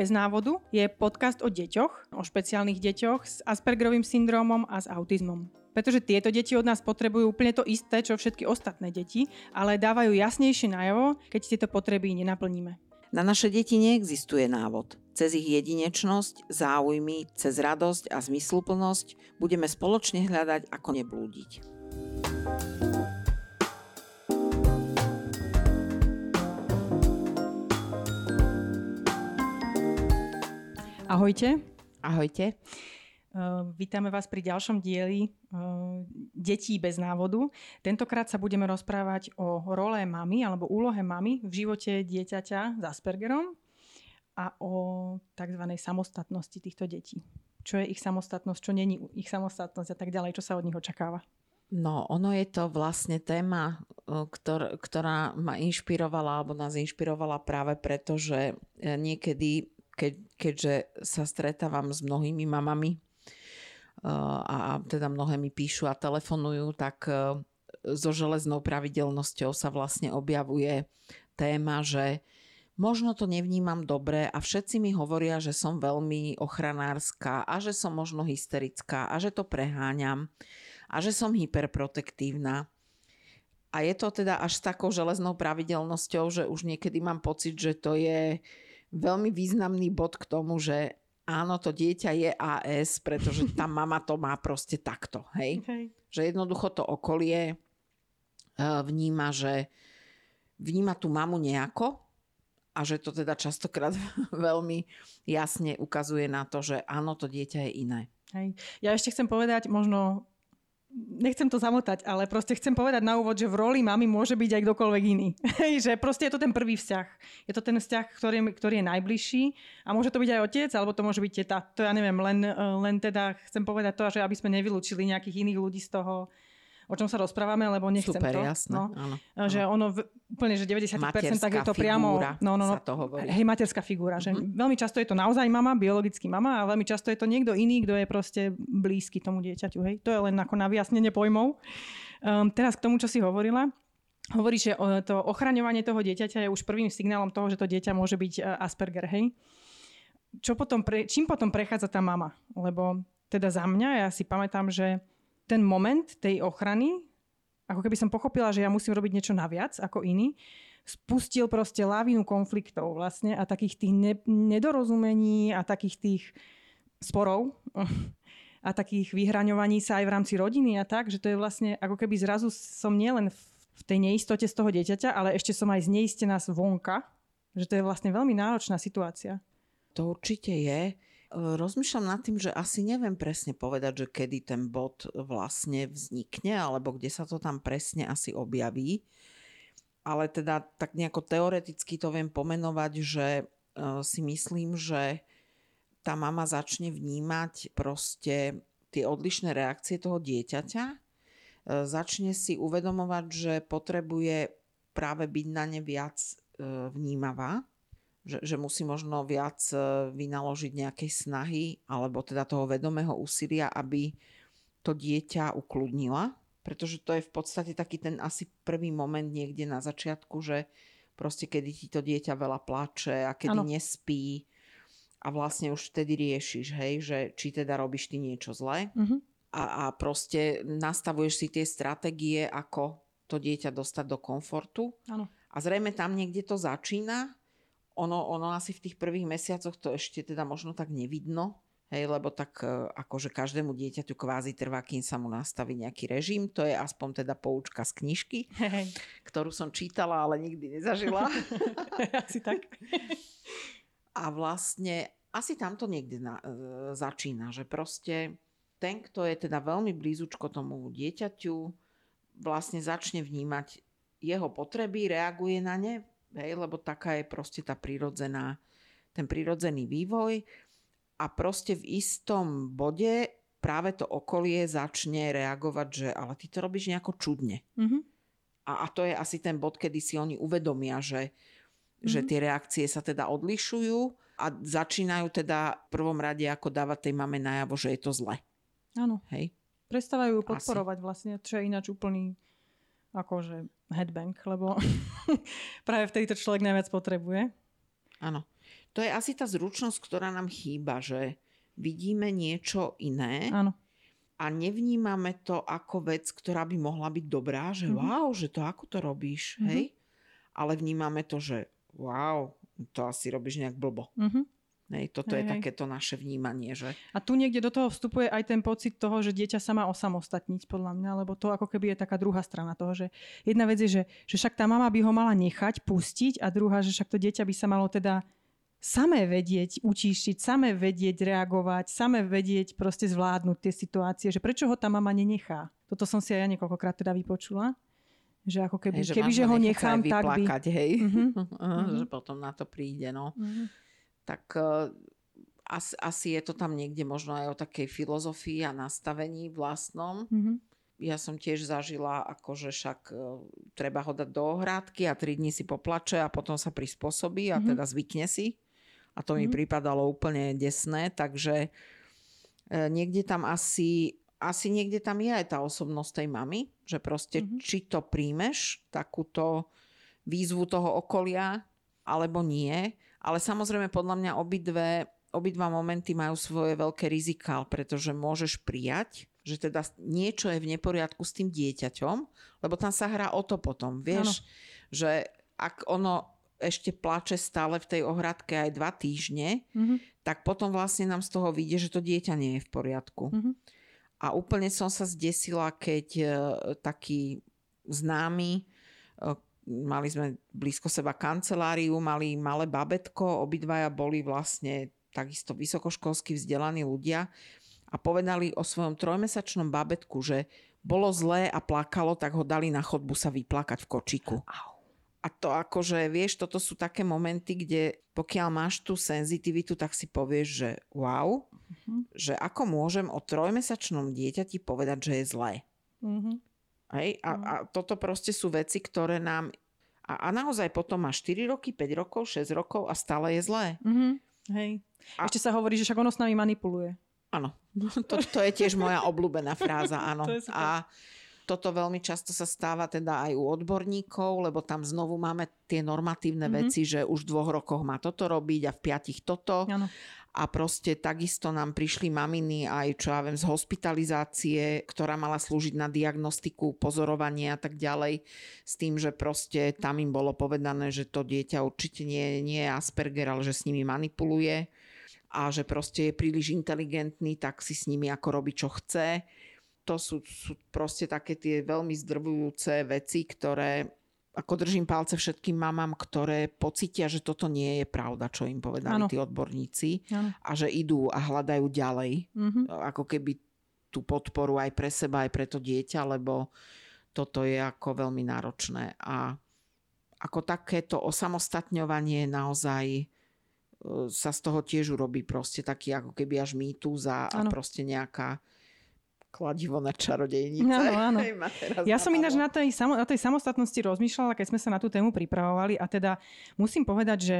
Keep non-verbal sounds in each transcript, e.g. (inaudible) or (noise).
bez návodu je podcast o deťoch, o špeciálnych deťoch s Aspergerovým syndrómom a s autizmom. Pretože tieto deti od nás potrebujú úplne to isté, čo všetky ostatné deti, ale dávajú jasnejšie najavo, keď tieto potreby nenaplníme. Na naše deti neexistuje návod. Cez ich jedinečnosť, záujmy, cez radosť a zmysluplnosť budeme spoločne hľadať, ako neblúdiť. Ahojte. Ahojte. Uh, vítame vás pri ďalšom dieli uh, Detí bez návodu. Tentokrát sa budeme rozprávať o role mamy alebo úlohe mamy v živote dieťaťa s Aspergerom a o tzv. samostatnosti týchto detí. Čo je ich samostatnosť, čo není ich samostatnosť a tak ďalej, čo sa od nich očakáva. No, ono je to vlastne téma, ktor, ktorá ma inšpirovala alebo nás inšpirovala práve preto, že e, niekedy keď, keďže sa stretávam s mnohými mamami uh, a teda mnohé mi píšu a telefonujú, tak uh, so železnou pravidelnosťou sa vlastne objavuje téma, že možno to nevnímam dobre a všetci mi hovoria, že som veľmi ochranárska a že som možno hysterická a že to preháňam a že som hyperprotektívna. A je to teda až s takou železnou pravidelnosťou, že už niekedy mám pocit, že to je veľmi významný bod k tomu, že áno, to dieťa je AS, pretože tá (laughs) mama to má proste takto, hej? Okay. Že jednoducho to okolie e, vníma, že vníma tú mamu nejako a že to teda častokrát (laughs) veľmi jasne ukazuje na to, že áno, to dieťa je iné. Hej. Ja ešte chcem povedať možno nechcem to zamotať, ale proste chcem povedať na úvod, že v roli mami môže byť aj kdokoľvek iný. (laughs) že proste je to ten prvý vzťah. Je to ten vzťah, ktorý, ktorý je najbližší a môže to byť aj otec, alebo to môže byť teta. To ja neviem, len, len teda chcem povedať to, že aby sme nevylúčili nejakých iných ľudí z toho, o čom sa rozprávame, lebo nechcem Super, to. jasné, no, áno, Že ono v, úplne, že 90% materská tak je to priamo... No, no, no, to hovorí. Hej, materská. Mm-hmm. Že mhm. veľmi často je to naozaj mama, biologický mama a veľmi často je to niekto iný, kto je proste blízky tomu dieťaťu. Hej. To je len ako na vyjasnenie pojmov. Um, teraz k tomu, čo si hovorila. Hovorí, že to ochraňovanie toho dieťaťa je už prvým signálom toho, že to dieťa môže byť e, Asperger, hej? Čo potom pre, čím potom prechádza tá mama? Lebo teda za mňa, ja si pamätám, že ten moment tej ochrany ako keby som pochopila, že ja musím robiť niečo naviac ako iný, spustil proste lávinu konfliktov vlastne a takých tých ne- nedorozumení a takých tých sporov (laughs) a takých vyhraňovaní sa aj v rámci rodiny a tak, že to je vlastne ako keby zrazu som nielen v tej neistote z toho dieťaťa, ale ešte som aj zneistená zvonka, že to je vlastne veľmi náročná situácia. To určite je. Rozmýšľam nad tým, že asi neviem presne povedať, že kedy ten bod vlastne vznikne, alebo kde sa to tam presne asi objaví. Ale teda tak nejako teoreticky to viem pomenovať, že e, si myslím, že tá mama začne vnímať proste tie odlišné reakcie toho dieťaťa, e, začne si uvedomovať, že potrebuje práve byť na ne viac e, vnímavá že, že musí možno viac e, vynaložiť nejakej snahy alebo teda toho vedomého úsilia, aby to dieťa ukludnila, pretože to je v podstate taký ten asi prvý moment niekde na začiatku, že proste kedy ti to dieťa veľa plače a kedy ano. nespí a vlastne už vtedy riešiš, hej, že či teda robíš ty niečo zlé uh-huh. a, a proste nastavuješ si tie stratégie, ako to dieťa dostať do komfortu. Ano. A zrejme tam niekde to začína ono, ono asi v tých prvých mesiacoch to ešte teda možno tak nevidno, hej, lebo tak e, akože každému dieťaťu kvázi trvá, kým sa mu nastaví nejaký režim. To je aspoň teda poučka z knižky, hej. ktorú som čítala, ale nikdy nezažila. (laughs) asi tak. A vlastne asi tam to niekde na, e, začína, že proste ten, kto je teda veľmi blízučko tomu dieťaťu, vlastne začne vnímať jeho potreby, reaguje na ne, hej, lebo taká je proste tá prírodzená, ten prírodzený vývoj a proste v istom bode práve to okolie začne reagovať, že ale ty to robíš nejako čudne. Mm-hmm. A, a to je asi ten bod, kedy si oni uvedomia, že, mm-hmm. že tie reakcie sa teda odlišujú a začínajú teda v prvom rade ako dávať tej mame najavo, že je to zle. Áno. Hej. Prestávajú podporovať asi. vlastne, čo je ináč úplný akože headbang, lebo (laughs) práve vtedy to človek najviac potrebuje. Áno. to je asi tá zručnosť, ktorá nám chýba, že vidíme niečo iné Áno. a nevnímame to ako vec, ktorá by mohla byť dobrá, že Mhm. wow, že to ako to robíš, Mhm. hej? Ale vnímame to, že wow, to asi robíš nejak blbo. Mhm. Hej, toto je Hej, hej. takéto naše vnímanie, že A tu niekde do toho vstupuje aj ten pocit toho, že dieťa sa má osamostatniť, podľa mňa, lebo to ako keby je taká druhá strana toho, že jedna vec je, že, že však tá mama by ho mala nechať, pustiť a druhá, že však to dieťa by sa malo teda samé vedieť utíšiť, samé vedieť reagovať, samé vedieť proste zvládnuť tie situácie, že prečo ho tá mama nenechá. Toto som si aj ja niekoľkokrát teda vypočula. Že ako keby, hej, keby máš že ho nechám, tak by... hej. Mhm. (laughs) Aha, že potom na to príde, no. Mhm. Tak uh, asi, asi je to tam niekde možno aj o takej filozofii a nastavení vlastnom. Mhm. Ja som tiež zažila, akože však uh, treba ho dať do ohrádky a tri dní si poplače a potom sa prispôsobí a Mhm. teda zvykne si. A to mi Mhm. pripadalo úplne desné, takže uh, niekde tam asi asi niekde tam je aj tá osobnosť tej mamy, že proste Mhm. či to príjmeš, takúto výzvu toho okolia, alebo nie. Ale samozrejme podľa mňa obidve, obidva momenty majú svoje veľké rizika, pretože môžeš prijať, že teda niečo je v neporiadku s tým dieťaťom, lebo tam sa hrá o to potom. Vieš, že ak ono ešte plače stále v tej ohradke aj dva týždne, Mhm. tak potom vlastne nám z toho vyjde, že to dieťa nie je v poriadku. Mhm. A úplne som sa zdesila, keď e, taký známy, e, mali sme blízko seba kanceláriu, mali malé babetko, obidvaja boli vlastne takisto vysokoškolsky vzdelaní ľudia a povedali o svojom trojmesačnom babetku, že bolo zlé a plakalo, tak ho dali na chodbu sa vyplakať v kočiku. A to akože, vieš, toto sú také momenty, kde pokiaľ máš tú senzitivitu, tak si povieš, že wow, Mhm. že ako môžem o trojmesačnom dieťati povedať, že je zlé. Mhm. Hej? A, Mhm. a toto proste sú veci, ktoré nám... A, a naozaj potom má 4 roky, 5 rokov, 6 rokov a stále je zlé. Mhm. Hej. A- Ešte sa hovorí, že však ono s nami manipuluje. Áno, (laughs) to, to je tiež moja obľúbená fráza, áno. (laughs) To a toto veľmi často sa stáva teda aj u odborníkov, lebo tam znovu máme tie normatívne Mhm. veci, že už v dvoch rokoch má toto robiť a v piatich toto. Áno. A proste takisto nám prišli maminy aj, čo ja viem, z hospitalizácie, ktorá mala slúžiť na diagnostiku, pozorovanie a tak ďalej, s tým, že proste tam im bolo povedané, že to dieťa určite nie, nie je Asperger, ale že s nimi manipuluje a že proste je príliš inteligentný, tak si s nimi ako robí, čo chce. To sú, sú proste také tie veľmi zdrvujúce veci, ktoré ako držím palce všetkým mamám, ktoré pocítia, že toto nie je pravda, čo im povedali Áno. tí odborníci Áno. a že idú a hľadajú ďalej, Mhm. ako keby tú podporu aj pre seba, aj pre to dieťa, lebo toto je ako veľmi náročné. A ako takéto osamostatňovanie naozaj e, sa z toho tiež urobí proste taký ako keby až mýtus a, a proste nejaká kladivo na čarodejnice. Áno, (laughs) áno. Ja som ináč na tej, na tej samostatnosti rozmýšľala, keď sme sa na tú tému pripravovali a teda musím povedať, že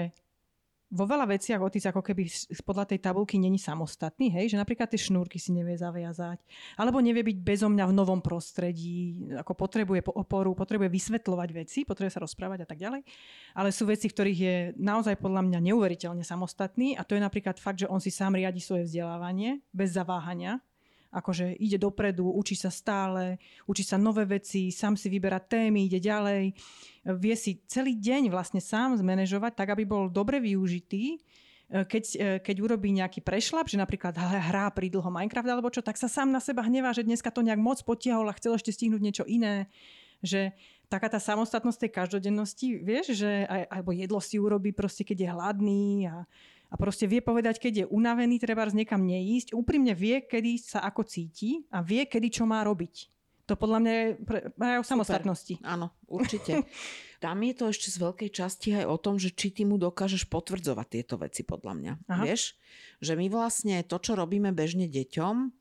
vo veľa veciach otec ako keby podľa tej tabulky není samostatný, hej, že napríklad tie šnúrky si nevie zaviazať, alebo nevie byť bezo mňa v novom prostredí, ako potrebuje po- oporu, potrebuje vysvetľovať veci, potrebuje sa rozprávať a tak ďalej. Ale sú veci, ktorých je naozaj podľa mňa neuveriteľne samostatný a to je napríklad fakt, že on si sám riadi svoje vzdelávanie bez zaváhania, akože ide dopredu, učí sa stále, učí sa nové veci, sám si vyberá témy, ide ďalej. Vie si celý deň vlastne sám zmanéžovať tak, aby bol dobre využitý. E, Keď, e, keď urobí nejaký prešlap, že napríklad hrá pridlho Minecraft alebo čo, tak sa sám na seba hnevá, že dneska to nejak moc potiahol a chcel ešte stihnúť niečo iné. Že taká tá samostatnosť tej každodennosti, vieš, že aj, alebo jedlo si urobí proste, keď je hladný a, a proste vie povedať, keď je unavený, treba niekam neísť. Úprimne vie, kedy sa ako cíti a vie, kedy čo má robiť. To podľa mňa je pre, pre o samostatnosti. Áno, určite. (laughs) Tam je to ešte z veľkej časti aj o tom, že či ty mu dokážeš potvrdzovať tieto veci, podľa mňa. Aha. Vieš? Že my vlastne to, čo robíme bežne deťom,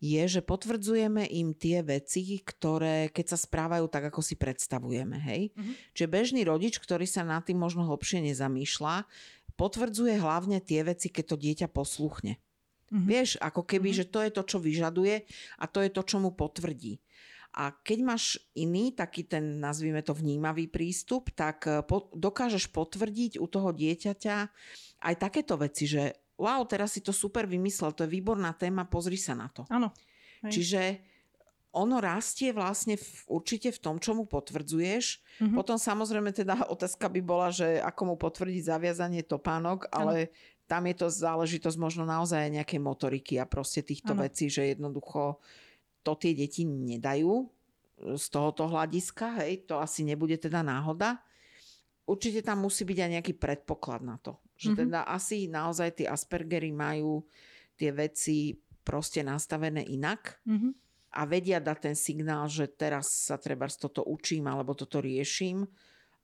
je, že potvrdzujeme im tie veci, ktoré keď sa správajú tak, ako si predstavujeme. Hej? Mhm. Čiže bežný rodič, ktorý sa nad tým možno hlbšie nezamýšľa, potvrdzuje hlavne tie veci, keď to dieťa posluchne. Mhm. Vieš, ako keby, Mhm. že to je to, čo vyžaduje a to je to, čo mu potvrdí. A keď máš iný, taký ten, nazvime to, vnímavý prístup, tak e, po, dokážeš potvrdiť u toho dieťaťa aj takéto veci, že wow, teraz si to super vymyslel, to je výborná téma, pozri sa na to. Áno. Čiže ono rastie vlastne v, určite v tom, čo mu potvrdzuješ. Mm-hmm. Potom samozrejme teda (laughs) otázka by bola, že ako mu potvrdiť zaviazanie topánok, ale ano. tam je to záležitosť možno naozaj nejakej motoriky a proste týchto ano. vecí, že jednoducho to tie deti nedajú e, z tohoto hľadiska, hej, to asi nebude teda náhoda. Určite tam musí byť aj nejaký predpoklad na to. Že mm-hmm. teda asi naozaj tí Aspergery majú tie veci proste nastavené inak mm-hmm. A vedia dať ten signál, že teraz sa treba toto učím alebo toto riešim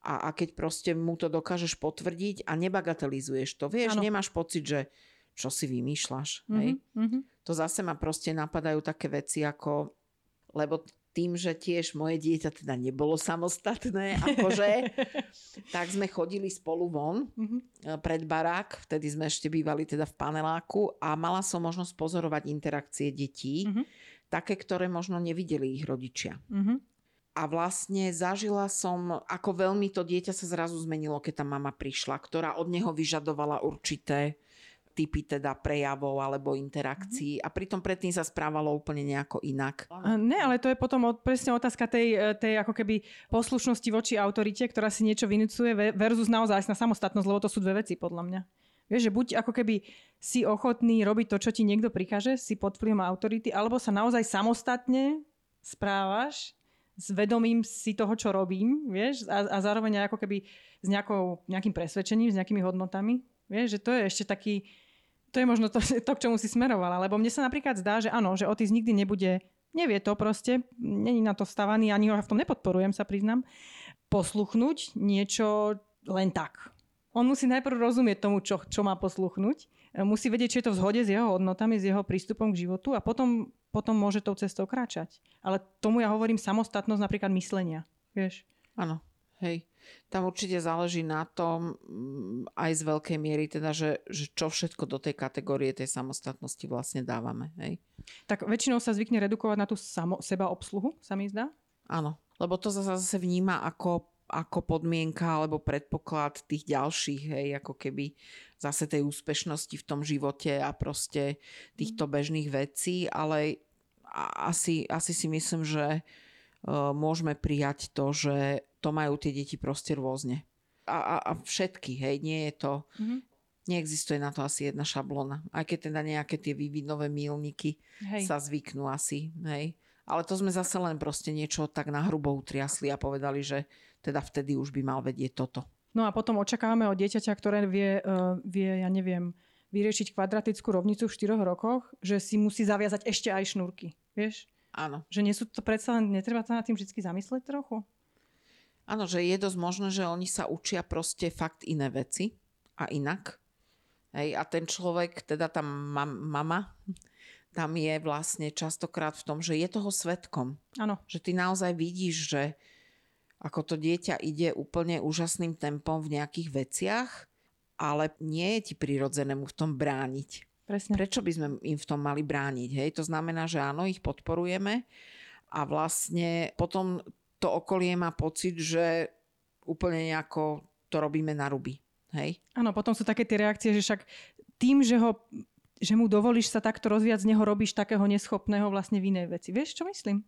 a, a keď proste mu to dokážeš potvrdiť a nebagatelizuješ to, vieš, ano. nemáš pocit, že čo si vymýšľaš. Mm-hmm. Hej? Mm-hmm. To zase ma proste napadajú také veci ako, lebo tým, že tiež moje dieťa teda nebolo samostatné, (laughs) akože, tak sme chodili spolu von mm-hmm. pred barák, vtedy sme ešte bývali teda v paneláku a mala som možnosť pozorovať interakcie detí, mm-hmm. Také, ktoré možno nevideli ich rodičia. Mm-hmm. A vlastne zažila som, ako veľmi to dieťa sa zrazu zmenilo, keď tá mama prišla, ktorá od neho vyžadovala určité typy teda prejavov alebo interakcií a pritom predtým sa správalo úplne nejako inak. Ne, ale to je potom presne otázka tej, e, tej ako keby poslušnosti voči autorite, ktorá si niečo vynúcuje versus naozaj na samostatnosť, lebo to sú dve veci podľa mňa. Vieš, že buď ako keby si ochotný robiť to, čo ti niekto prikáže, si pod vplyvom autority, alebo sa naozaj samostatne správaš s vedomím si toho, čo robím, vieš, a, a zároveň ako keby s nejakou, nejakým presvedčením, s nejakými hodnotami. Vieš, že to je ešte taký, to je možno to, (laughs) to, k čomu si smerovala. Lebo mne sa napríklad zdá, že áno, že Otis nikdy nebude, nevie to proste, není na to stavaný, ani ho v tom nepodporujem, sa priznám, posluchnúť niečo len tak. On musí najprv rozumieť tomu, čo, čo má posluchnúť. Musí vedieť, či je to v zhode s jeho hodnotami, s jeho prístupom k životu a potom, potom môže tou cestou kráčať. Ale tomu ja hovorím samostatnosť napríklad myslenia. Vieš? Áno, hej tam určite záleží na tom mm, aj z veľkej miery, teda, že, že čo všetko do tej kategórie tej samostatnosti vlastne dávame. Hej? Tak väčšinou sa zvykne redukovať na tú samo, seba obsluhu, sa mi zdá? Áno, lebo to zase vníma ako ako podmienka alebo predpoklad tých ďalších, hej, ako keby zase tej úspešnosti v tom živote a proste týchto mhm. bežných vecí, ale asi, asi si myslím, že uh, môžeme prijať to, že to majú tie deti proste rôzne. A, a, a všetky, hej, nie je to... Mm-hmm. Neexistuje na to asi jedna šablona. Aj keď teda nejaké tie vývinové mílniky hej. sa zvyknú asi, hej. Ale to sme zase len proste niečo tak na hrubo utriasli a povedali, že teda vtedy už by mal vedieť toto. No a potom očakávame od dieťaťa, ktoré vie, uh, vie, ja neviem, vyriešiť kvadratickú rovnicu v 4 rokoch, že si musí zaviazať ešte aj šnúrky. Vieš? Áno. Že nie sú to predsa netreba sa nad tým vždy zamyslieť trochu? Áno, že je dosť možné, že oni sa učia proste fakt iné veci a inak. Hej, a ten človek, teda tá mam- mama, tam je vlastne častokrát v tom, že je toho svetkom. Áno. Že ty naozaj vidíš, že ako to dieťa ide úplne úžasným tempom v nejakých veciach, ale nie je ti prirodzené mu v tom brániť. Presne. Prečo by sme im v tom mali brániť? Hej? To znamená, že áno, ich podporujeme a vlastne potom to okolie má pocit, že úplne nejako to robíme na ruby. Hej? Áno, potom sú také tie reakcie, že však tým, že, ho, že mu dovolíš sa takto rozviať, z neho robíš takého neschopného vlastne v inej veci. Vieš, čo myslím?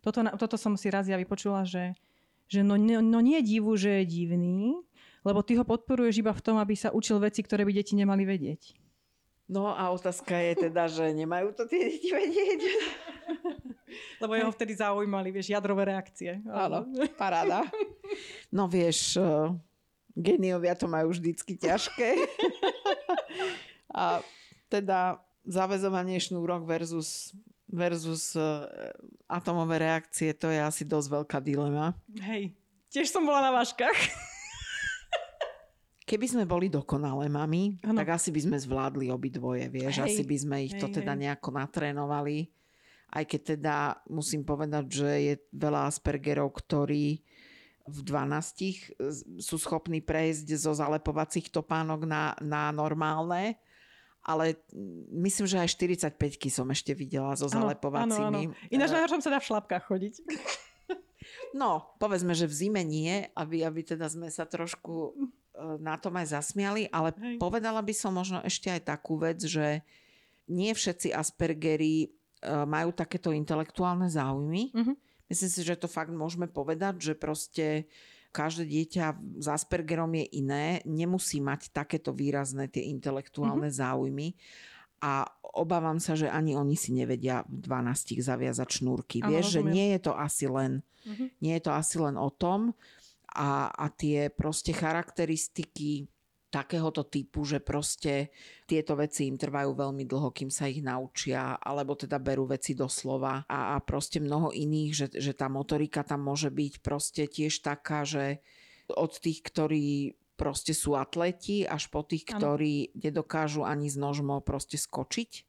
Toto, toto som si raz ja vypočula, že, že no, no, nie je divu, že je divný, lebo ty ho podporuješ iba v tom, aby sa učil veci, ktoré by deti nemali vedieť. No a otázka je teda, že nemajú to tie deti vedieť. (laughs) Lebo jeho vtedy zaujímali, vieš, jadrové reakcie. Áno, (laughs) paráda. No vieš, uh, geniovia to majú vždycky ťažké. (laughs) a teda zavezovanie šnúrok versus, versus uh, atomové reakcie, to je asi dosť veľká dilema. Hej, tiež som bola na váškach. Keby sme boli dokonalé mami, ano. tak asi by sme zvládli obidvoje, vieš. Hej, asi by sme ich hej, to teda hej. nejako natrénovali. Aj keď teda musím povedať, že je veľa Aspergerov, ktorí v 12 sú schopní prejsť zo zalepovacích topánok na, na normálne ale myslím, že aj 45 som ešte videla so zalepovacími. Ináč na sa dá v šlapkách chodiť. No, povedzme, že v zime nie, aby, aby teda sme sa trošku e, na tom aj zasmiali, ale Hej. povedala by som možno ešte aj takú vec, že nie všetci Aspergeri e, majú takéto intelektuálne záujmy. Uh-huh. Myslím si, že to fakt môžeme povedať, že proste každé dieťa s Aspergerom je iné, nemusí mať takéto výrazné tie intelektuálne mm-hmm. záujmy a obávam sa, že ani oni si nevedia v 12 zaviazať šnúrky. Ano, Vieš, rozumiem. že nie je to asi len, mm-hmm. nie je to asi len o tom a, a tie proste charakteristiky takéhoto typu, že proste tieto veci im trvajú veľmi dlho, kým sa ich naučia, alebo teda berú veci do slova a, a proste mnoho iných, že, že tá motorika tam môže byť proste tiež taká, že od tých, ktorí proste sú atleti, až po tých, ano. ktorí nedokážu ani z nožmo proste skočiť.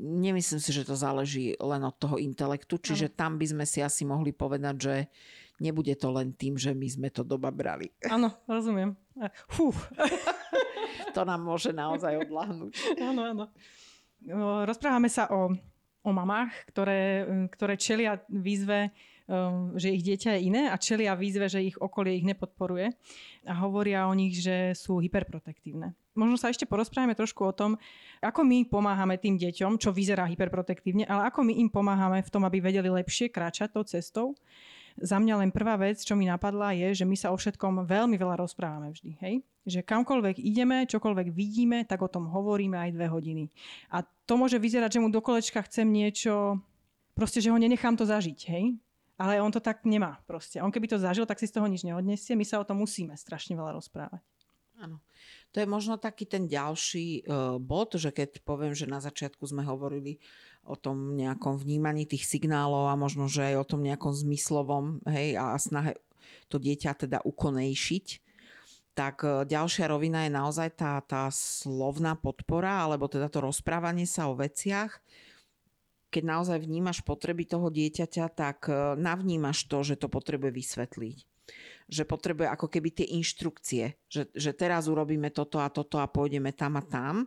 Nemyslím si, že to záleží len od toho intelektu, čiže ano. tam by sme si asi mohli povedať, že nebude to len tým, že my sme to doba brali. Áno, rozumiem. Fú. (laughs) to nám môže naozaj odlahnúť. Áno, áno. Rozprávame sa o, o mamách, ktoré, ktoré čelia výzve, že ich dieťa je iné a čelia výzve, že ich okolie ich nepodporuje a hovoria o nich, že sú hyperprotektívne. Možno sa ešte porozprávame trošku o tom, ako my pomáhame tým deťom, čo vyzerá hyperprotektívne, ale ako my im pomáhame v tom, aby vedeli lepšie kráčať tou cestou za mňa len prvá vec, čo mi napadla, je, že my sa o všetkom veľmi veľa rozprávame vždy. Hej? Že kamkoľvek ideme, čokoľvek vidíme, tak o tom hovoríme aj dve hodiny. A to môže vyzerať, že mu do kolečka chcem niečo, proste, že ho nenechám to zažiť. Hej? Ale on to tak nemá proste. On keby to zažil, tak si z toho nič neodniesie. My sa o tom musíme strašne veľa rozprávať. Áno. To je možno taký ten ďalší uh, bod, že keď poviem, že na začiatku sme hovorili o tom nejakom vnímaní tých signálov a možno, že aj o tom nejakom zmyslovom, hej, a snahe to dieťa teda ukonejšiť, tak uh, ďalšia rovina je naozaj tá, tá slovná podpora, alebo teda to rozprávanie sa o veciach. Keď naozaj vnímaš potreby toho dieťaťa, tak uh, navnímaš to, že to potrebuje vysvetliť že potrebuje ako keby tie inštrukcie, že, že teraz urobíme toto a toto a pôjdeme tam a tam.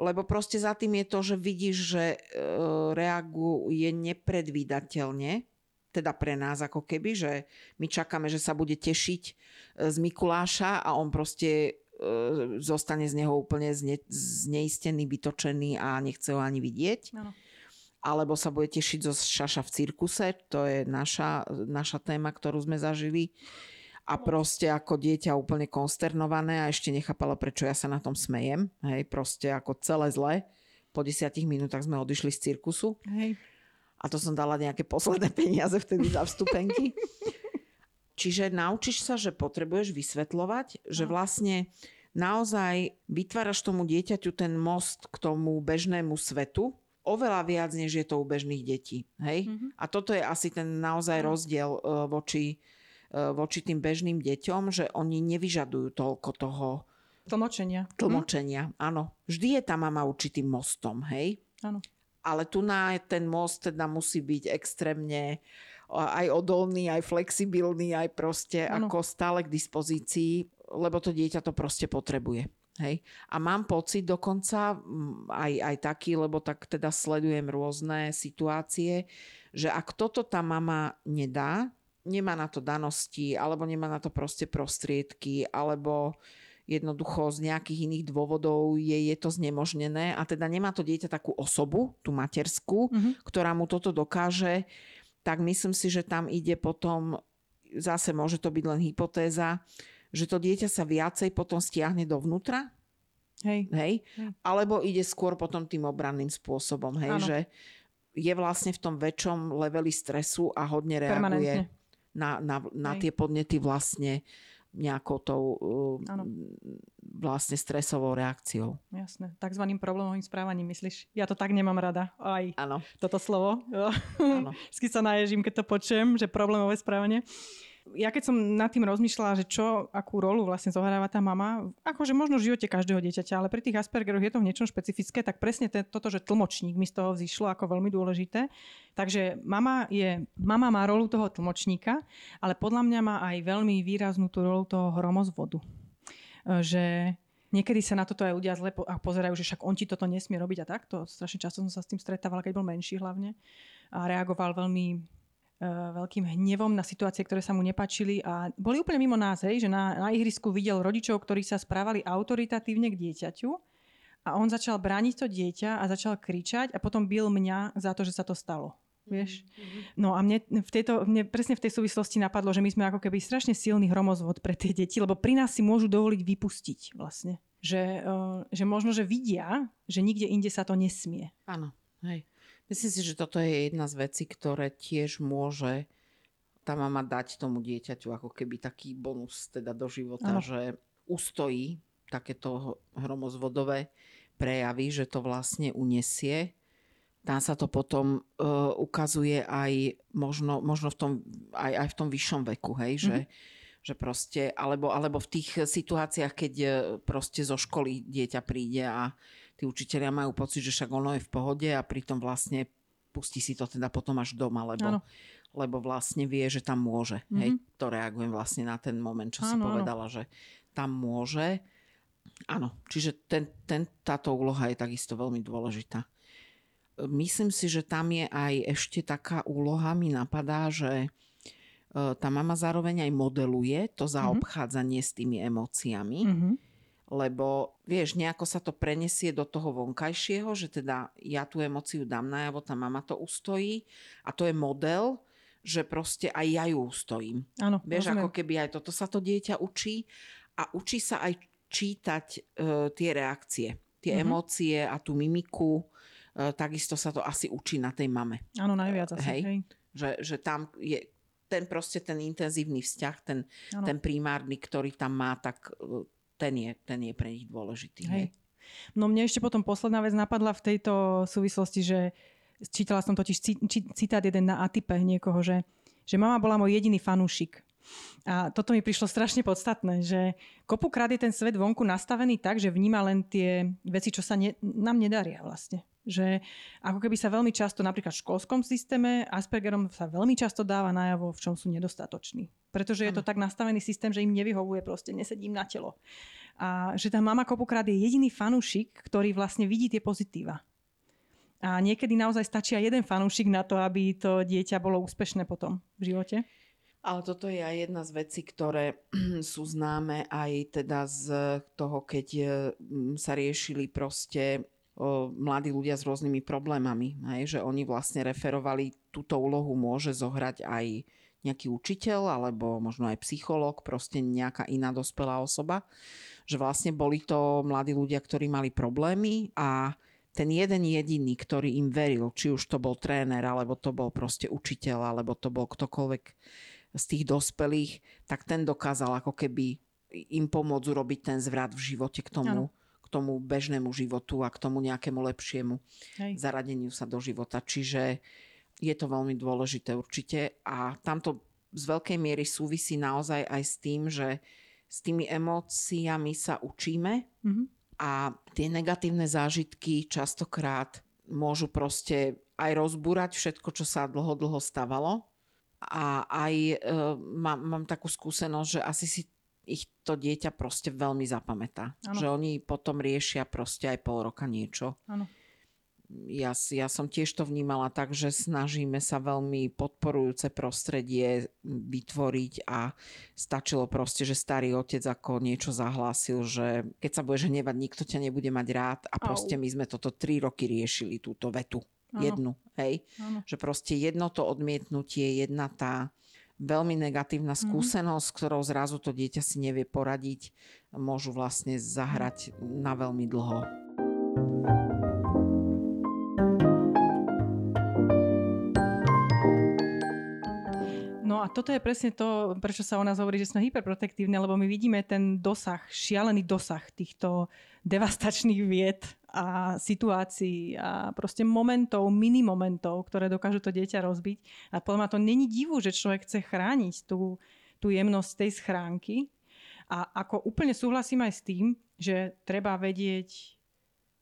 Lebo proste za tým je to, že vidíš, že e, reaguje nepredvídateľne, teda pre nás ako keby, že my čakáme, že sa bude tešiť e, z Mikuláša a on proste e, zostane z neho úplne zne, zneistený, vytočený a nechce ho ani vidieť. No alebo sa bude tešiť zo šaša v cirkuse, to je naša, naša téma, ktorú sme zažili a proste ako dieťa úplne konsternované a ešte nechápala, prečo ja sa na tom smejem. Hej, proste ako celé zle. Po desiatich minútach sme odišli z cirkusu. Hej. A to som dala nejaké posledné (laughs) peniaze vtedy za vstupenky. Čiže naučíš sa, že potrebuješ vysvetľovať, že no. vlastne naozaj vytváraš tomu dieťaťu ten most k tomu bežnému svetu, oveľa viac, než je to u bežných detí. Hej? Mm-hmm. A toto je asi ten naozaj rozdiel uh, voči, voči tým bežným deťom, že oni nevyžadujú toľko toho tlmočenia. Tlmočenia, hm? áno. Vždy je tá mama určitým mostom, hej? Áno. Ale tu na ten most teda musí byť extrémne aj odolný, aj flexibilný, aj proste ano. ako stále k dispozícii, lebo to dieťa to proste potrebuje. Hej. A mám pocit dokonca aj, aj taký, lebo tak teda sledujem rôzne situácie, že ak toto tá mama nedá, nemá na to danosti, alebo nemá na to proste prostriedky, alebo jednoducho z nejakých iných dôvodov je, je to znemožnené a teda nemá to dieťa takú osobu, tú materskú, mm-hmm. ktorá mu toto dokáže, tak myslím si, že tam ide potom, zase môže to byť len hypotéza, že to dieťa sa viacej potom stiahne dovnútra, hej. Hej? hej. alebo ide skôr potom tým obranným spôsobom, hej, že je vlastne v tom väčšom leveli stresu a hodne reaguje na, na, na tie podnety vlastne nejakou tou uh, vlastne stresovou reakciou. Jasné. Takzvaným problémovým správaním, myslíš? Ja to tak nemám rada. Aj ano. toto slovo. Vždy sa naježím, keď to počujem, že problémové správanie ja keď som nad tým rozmýšľala, že čo, akú rolu vlastne zohráva tá mama, akože možno v živote každého dieťaťa, ale pri tých Aspergeroch je to v niečom špecifické, tak presne te, toto, že tlmočník mi z toho vzýšlo ako veľmi dôležité. Takže mama, je, mama má rolu toho tlmočníka, ale podľa mňa má aj veľmi výraznú tú rolu toho hromozvodu. Že Niekedy sa na toto aj ľudia zle a pozerajú, že však on ti toto nesmie robiť a takto. Strašne často som sa s tým stretávala, keď bol menší hlavne. A reagoval veľmi veľkým hnevom na situácie, ktoré sa mu nepačili a boli úplne mimo nás, hej, že na, na ihrisku videl rodičov, ktorí sa správali autoritatívne k dieťaťu a on začal brániť to dieťa a začal kričať a potom bil mňa za to, že sa to stalo. Vieš? Mm-hmm. No a mne, v tejto, mne presne v tej súvislosti napadlo, že my sme ako keby strašne silný hromozvod pre tie deti, lebo pri nás si môžu dovoliť vypustiť vlastne. Že, uh, že možno, že vidia, že nikde inde sa to nesmie. Áno, hej. Myslím si, že toto je jedna z vecí, ktoré tiež môže tá mama dať tomu dieťaťu ako keby taký bonus teda do života, ano. že ustojí takéto hromozvodové prejavy, že to vlastne unesie tam sa to potom uh, ukazuje aj možno, možno v tom, aj, aj v tom vyššom veku, hej, mm-hmm. že, že proste, alebo, alebo v tých situáciách, keď e, proste zo školy dieťa príde a tí učiteľia majú pocit, že však ono je v pohode a pritom vlastne pustí si to teda potom až doma, lebo, lebo vlastne vie, že tam môže. Mm-hmm. Hej, to reagujem vlastne na ten moment, čo ano, si povedala, ano. že tam môže. Áno, čiže ten, ten, táto úloha je takisto veľmi dôležitá myslím si, že tam je aj ešte taká úloha, mi napadá, že e, tá mama zároveň aj modeluje to mhm. zaobchádzanie mm-hmm. s tými emóciami. Mm-hmm. Lebo, vieš, nejako sa to prenesie do toho vonkajšieho, že teda ja tú emóciu dám najavo, tá mama to ustojí a to je model, že proste aj ja ju ustojím. Áno, vieš, rozumiem. ako keby aj toto sa to dieťa učí a učí sa aj čítať uh, tie reakcie, tie mm-hmm. emócie a tú mimiku E, takisto sa to asi učí na tej mame. Áno, najviac asi. Hej? hej. Že, že tam je ten proste ten intenzívny vzťah, ten, ten primárny, ktorý tam má, tak e, ten je, ten je pre nich dôležitý. Hej. No mne ešte potom posledná vec napadla v tejto súvislosti, že čítala som totiž citát jeden na Atype niekoho, že, že mama bola môj jediný fanúšik. A toto mi prišlo strašne podstatné, že kopukrát je ten svet vonku nastavený tak, že vníma len tie veci, čo sa ne, nám nedaria vlastne. Že ako keby sa veľmi často, napríklad v školskom systéme, Aspergerom sa veľmi často dáva najavo, v čom sú nedostatoční. Pretože je to tak nastavený systém, že im nevyhovuje proste, nesedím na telo. A že tá mama kopukrát je jediný fanúšik, ktorý vlastne vidí tie pozitíva. A niekedy naozaj stačí aj jeden fanúšik na to, aby to dieťa bolo úspešné potom v živote. Ale toto je aj jedna z vecí, ktoré (clears throat) sú známe aj teda z toho, keď eh, sa riešili proste mladí ľudia s rôznymi problémami. Hej, že oni vlastne referovali, túto úlohu môže zohrať aj nejaký učiteľ alebo možno aj psychológ, proste nejaká iná dospelá osoba. Že vlastne boli to mladí ľudia, ktorí mali problémy a ten jeden jediný, ktorý im veril, či už to bol tréner, alebo to bol proste učiteľ, alebo to bol ktokoľvek z tých dospelých, tak ten dokázal ako keby im pomôcť urobiť ten zvrat v živote k tomu, ano. Tomu bežnému životu a k tomu nejakému lepšiemu Hej. zaradeniu sa do života. Čiže je to veľmi dôležité určite a tamto z veľkej miery súvisí naozaj aj s tým, že s tými emóciami sa učíme mm-hmm. a tie negatívne zážitky častokrát môžu proste aj rozbúrať všetko, čo sa dlho, dlho stavalo a aj e, mám, mám takú skúsenosť, že asi si ich to dieťa proste veľmi zapamätá. Ano. Že oni potom riešia proste aj pol roka niečo. Ano. Ja, ja som tiež to vnímala tak, že snažíme sa veľmi podporujúce prostredie vytvoriť a stačilo proste, že starý otec ako niečo zahlásil, že keď sa budeš hnevať, nikto ťa nebude mať rád a proste my sme toto tri roky riešili, túto vetu. Ano. Jednu, hej? Ano. Že proste jedno to odmietnutie, jedna tá veľmi negatívna mhm. skúsenosť, mm. ktorou zrazu to dieťa si nevie poradiť, môžu vlastne zahrať na veľmi dlho. A toto je presne to, prečo sa o nás hovorí, že sme hyperprotektívne, lebo my vidíme ten dosah, šialený dosah týchto devastačných vied a situácií a proste momentov, mini momentov, ktoré dokážu to dieťa rozbiť. A podľa ma to není divu, že človek chce chrániť tú, tú jemnosť tej schránky. A ako úplne súhlasím aj s tým, že treba vedieť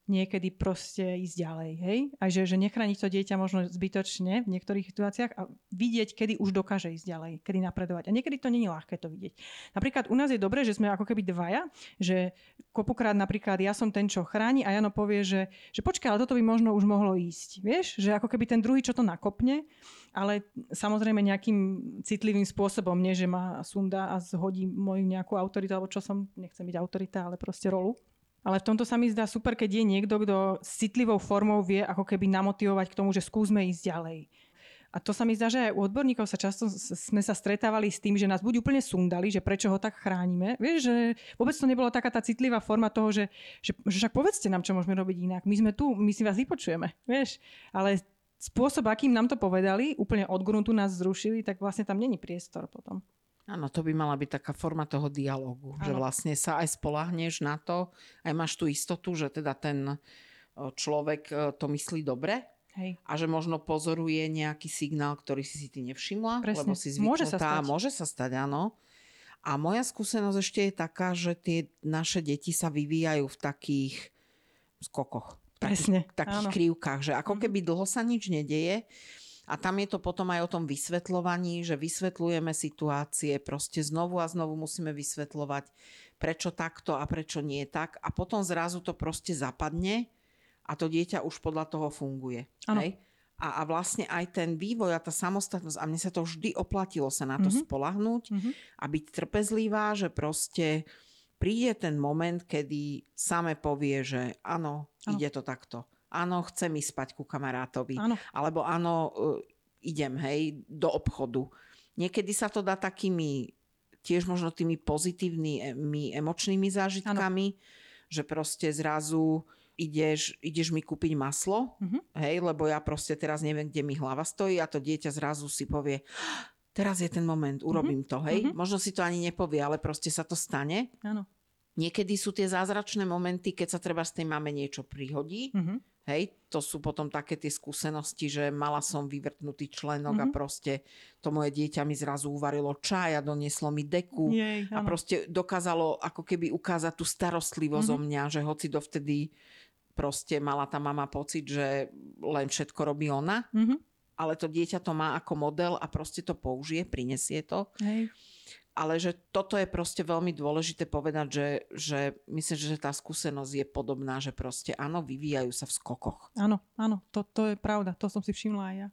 niekedy proste ísť ďalej. Hej? A že, že nechrániť to dieťa možno zbytočne v niektorých situáciách a vidieť, kedy už dokáže ísť ďalej, kedy napredovať. A niekedy to není ľahké to vidieť. Napríklad u nás je dobré, že sme ako keby dvaja, že kopukrát napríklad ja som ten, čo chráni a Jano povie, že, že počkaj, ale toto by možno už mohlo ísť. Vieš, že ako keby ten druhý, čo to nakopne, ale samozrejme nejakým citlivým spôsobom, nie že ma sunda a zhodí moju nejakú autoritu, alebo čo som, nechcem byť autorita, ale proste rolu. Ale v tomto sa mi zdá super, keď je niekto, kto s citlivou formou vie ako keby namotivovať k tomu, že skúsme ísť ďalej. A to sa mi zdá, že aj u odborníkov sa často sme sa stretávali s tým, že nás buď úplne sundali, že prečo ho tak chránime. Vieš, že vôbec to nebola taká tá citlivá forma toho, že, že, že však povedzte nám, čo môžeme robiť inak. My sme tu, my si vás vypočujeme. Vieš, ale spôsob, akým nám to povedali, úplne od gruntu nás zrušili, tak vlastne tam není priestor potom. Áno, to by mala byť taká forma toho dialogu, ano. že vlastne sa aj spolahneš na to, aj máš tú istotu, že teda ten človek e, to myslí dobre Hej. a že možno pozoruje nejaký signál, ktorý si si ty nevšimla, Presne. lebo si zvyknutá. Môže sa stať. Môže sa stať, áno. A moja skúsenosť ešte je taká, že tie naše deti sa vyvíjajú v takých skokoch. Presne. Takých, takých krivkách, že ako mhm. keby dlho sa nič nedeje a tam je to potom aj o tom vysvetľovaní, že vysvetľujeme situácie, proste znovu a znovu musíme vysvetľovať, prečo takto a prečo nie tak. A potom zrazu to proste zapadne a to dieťa už podľa toho funguje. Hej? A, a vlastne aj ten vývoj a tá samostatnosť, a mne sa to vždy oplatilo sa na to mm-hmm. spolahnúť mm-hmm. a byť trpezlivá, že proste príde ten moment, kedy same povie, že áno, áno. ide to takto áno, chcem ísť spať ku kamarátovi. Áno. Alebo áno, uh, idem, hej, do obchodu. Niekedy sa to dá takými tiež možno tými pozitívnymi emočnými zážitkami, ano. že proste zrazu ideš, ideš mi kúpiť maslo, uh-huh. hej, lebo ja proste teraz neviem, kde mi hlava stojí a to dieťa zrazu si povie, teraz je ten moment, urobím uh-huh. to, hej. Uh-huh. Možno si to ani nepovie, ale proste sa to stane. Áno. Niekedy sú tie zázračné momenty, keď sa treba z tej mame niečo prihodí. Uh-huh. Hej, to sú potom také tie skúsenosti, že mala som vyvrtnutý členok mm-hmm. a mhm. proste to moje dieťa mi zrazu uvarilo čaj a donieslo mi deku Jej, a proste dokázalo ako keby ukázať tú starostlivosť mm-hmm. o mňa, že hoci dovtedy proste mala tá mama pocit, že len všetko robí ona, mm-hmm. ale to dieťa to má ako model a proste to použije, prinesie to. Hej ale že toto je proste veľmi dôležité povedať, že, že myslím, že tá skúsenosť je podobná, že proste áno, vyvíjajú sa v skokoch. Áno, áno, to, to je pravda, to som si všimla aj ja.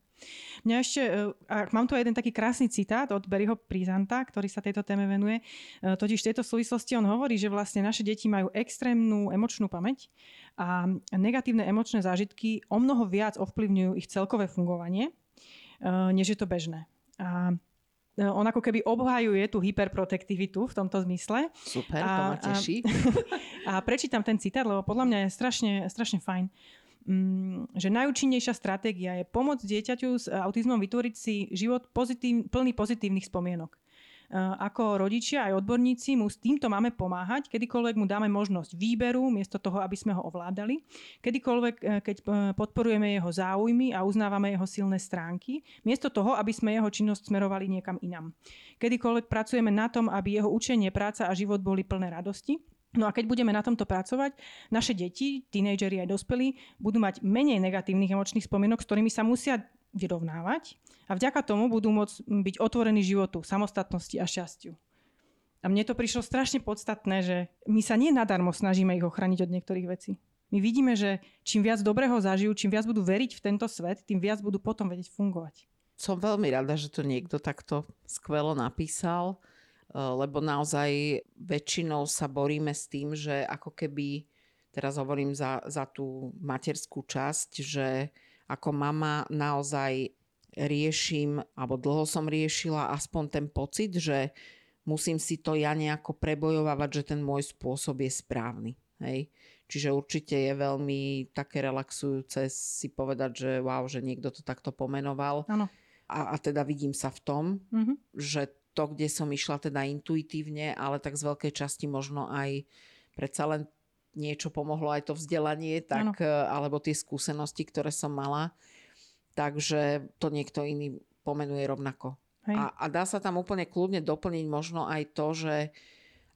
Mňa ešte, e, mám tu jeden taký krásny citát od Berryho Prizanta, ktorý sa tejto téme venuje. E, totiž v tejto súvislosti on hovorí, že vlastne naše deti majú extrémnu emočnú pamäť a negatívne emočné zážitky o mnoho viac ovplyvňujú ich celkové fungovanie, e, než je to bežné. A on ako keby obhajuje tú hyperprotektivitu v tomto zmysle. Super, a, to ma teší. A, (laughs) a prečítam ten citát, lebo podľa mňa je strašne, strašne fajn. Mm, že najúčinnejšia stratégia je pomôcť dieťaťu s autizmom vytvoriť si život pozitív, plný pozitívnych spomienok. Eh, ako rodičia aj odborníci mu s týmto máme pomáhať, kedykoľvek mu dáme možnosť výberu, miesto toho, aby sme ho ovládali, kedykoľvek, eh, keď eh, podporujeme jeho záujmy a uznávame jeho silné stránky, miesto toho, aby sme jeho činnosť smerovali niekam inam. Kedykoľvek pracujeme na tom, aby jeho učenie, práca a život boli plné radosti, No a keď budeme na tomto pracovať, naše deti, tínejdžeri aj dospelí, budú mať menej negatívnych emočných spomienok, s ktorými sa musia vyrovnávať a vďaka tomu budú môcť byť otvorení životu, samostatnosti a šťastiu. A mne to prišlo strašne podstatné, že my sa nie nadarmo snažíme ich ochraniť od niektorých vecí. My vidíme, že čím viac dobrého zažijú, čím viac budú veriť v tento svet, tým viac budú potom vedieť fungovať. Som veľmi rada, že to niekto takto skvelo napísal, eh, lebo naozaj väčšinou sa boríme s tým, že ako keby, teraz hovorím za, za tú materskú časť, že ako mama naozaj riešim, alebo dlho som riešila aspoň ten pocit, že musím si to ja nejako prebojovať, že ten môj spôsob je správny. Hej? Čiže určite je veľmi také relaxujúce si povedať, že wow, že niekto to takto pomenoval. Ano. A, a teda vidím sa v tom, mm-hmm. že to, kde som išla teda intuitívne, ale tak z veľkej časti možno aj predsa len niečo pomohlo aj to vzdelanie, tak, ano. Eh, alebo tie skúsenosti, ktoré som mala. Takže to niekto iný pomenuje rovnako. A, a dá sa tam úplne kľudne doplniť možno aj to, že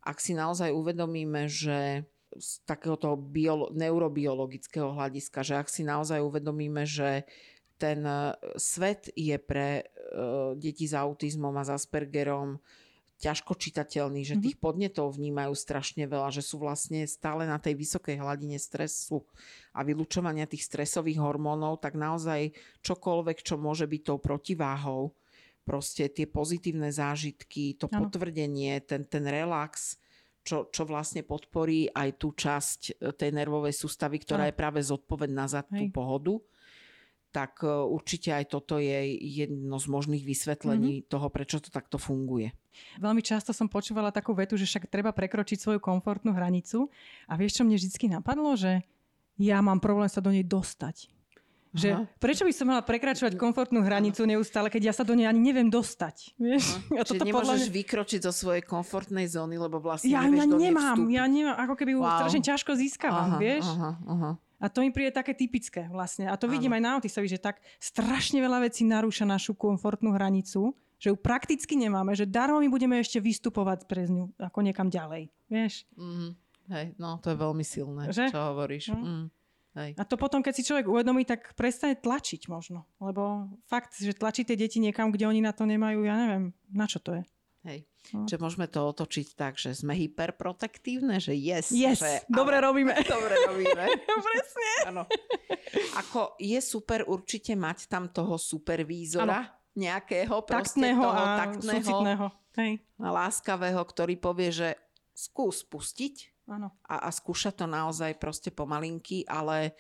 ak si naozaj uvedomíme, že z takéhoto biolo- neurobiologického hľadiska, že ak si naozaj uvedomíme, že ten e, svet je pre uh, deti s autizmom a s Aspergerom ťažko čitateľný, že tých podnetov vnímajú strašne veľa, že sú vlastne stále na tej vysokej hladine stresu a vylúčovania tých stresových hormónov, tak naozaj čokoľvek, čo môže byť tou protiváhou, proste tie pozitívne zážitky, to ano. potvrdenie, ten, ten relax, čo, čo vlastne podporí aj tú časť e, tej nervovej sústavy, ktorá ano. je práve zodpovedná za tú Hej. pohodu tak e, určite aj toto je jedno z možných vysvetlení mm-hmm. toho, prečo to takto funguje. Veľmi často som počúvala takú vetu, že však treba prekročiť svoju komfortnú hranicu a vieš, čo mne vždy napadlo, že ja mám problém sa do nej dostať. Že prečo by som mala prekračovať komfortnú hranicu neustále, keď ja sa do nej ani neviem dostať. Vieš? Ja Čiže nemôžeš mňa... vykročiť zo svojej komfortnej zóny, lebo vlastne ja, nevieš ja nemám, ja nemám, ako keby wow. strašne ťažko získavam, aha, vieš? Aha, aha. A to mi príde také typické vlastne. A to vidím aj na autistovi, že tak strašne veľa vecí narúša našu komfortnú hranicu, že ju prakticky nemáme, že darmo my budeme ešte vystupovať pre ňu ako niekam ďalej. Vieš? Mm, hej, no to je veľmi silné, že? čo hovoríš. Mm. Mm. Hej. A to potom, keď si človek uvedomí, tak prestane tlačiť možno. Lebo fakt, že tlačí tie deti niekam, kde oni na to nemajú, ja neviem, na čo to je. Hej. No. Že môžeme to otočiť tak, že sme hyperprotektívne, že yes. Yes, že, dobre áno, robíme. (laughs) Dobre robíme. (laughs) Presne. Áno. Ako je super určite mať tam toho supervízora, ano. nejakého taktného toho a taktného, Hej. a láskavého, ktorý povie, že skús pustiť ano. A, a skúša to naozaj proste pomalinky, ale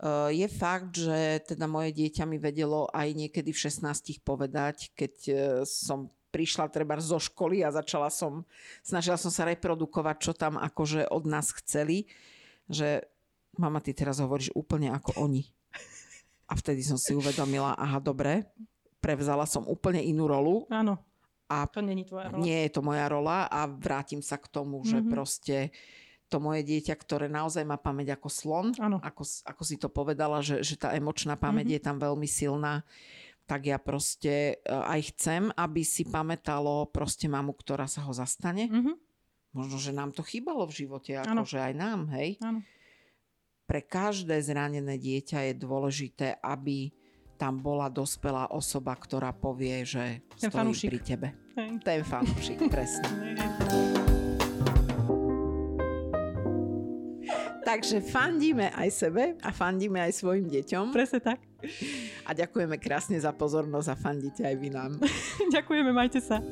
uh, je fakt, že teda moje dieťa mi vedelo aj niekedy v 16 povedať, keď uh, som prišla treba zo školy a začala som, snažila som sa reprodukovať, čo tam akože od nás chceli, že mama, ty teraz hovoríš úplne ako oni. A vtedy som si uvedomila, aha, dobre, prevzala som úplne inú rolu. Áno. A to není tvoja rola. Nie je to moja rola a vrátim sa k tomu, mm-hmm. že mhm. proste to moje dieťa, ktoré naozaj má pamäť ako slon, ako, ako si to povedala, že, že tá emočná pamäť mm-hmm. je tam veľmi silná, tak ja proste e, aj chcem, aby si pamätalo proste mamu, ktorá sa ho zastane. Mm-hmm. Možno, že nám to chýbalo v živote, akože aj nám, hej. Ano. Pre každé zranené dieťa je dôležité, aby tam bola dospelá osoba, ktorá povie, že Ten stojí fanúšik. pri tebe. Hej. Ten fanúšik, presne. (laughs) Takže fandíme aj sebe a fandíme aj svojim deťom. Presne tak. A ďakujeme krásne za pozornosť a fandíte aj vy nám. (laughs) ďakujeme, majte sa.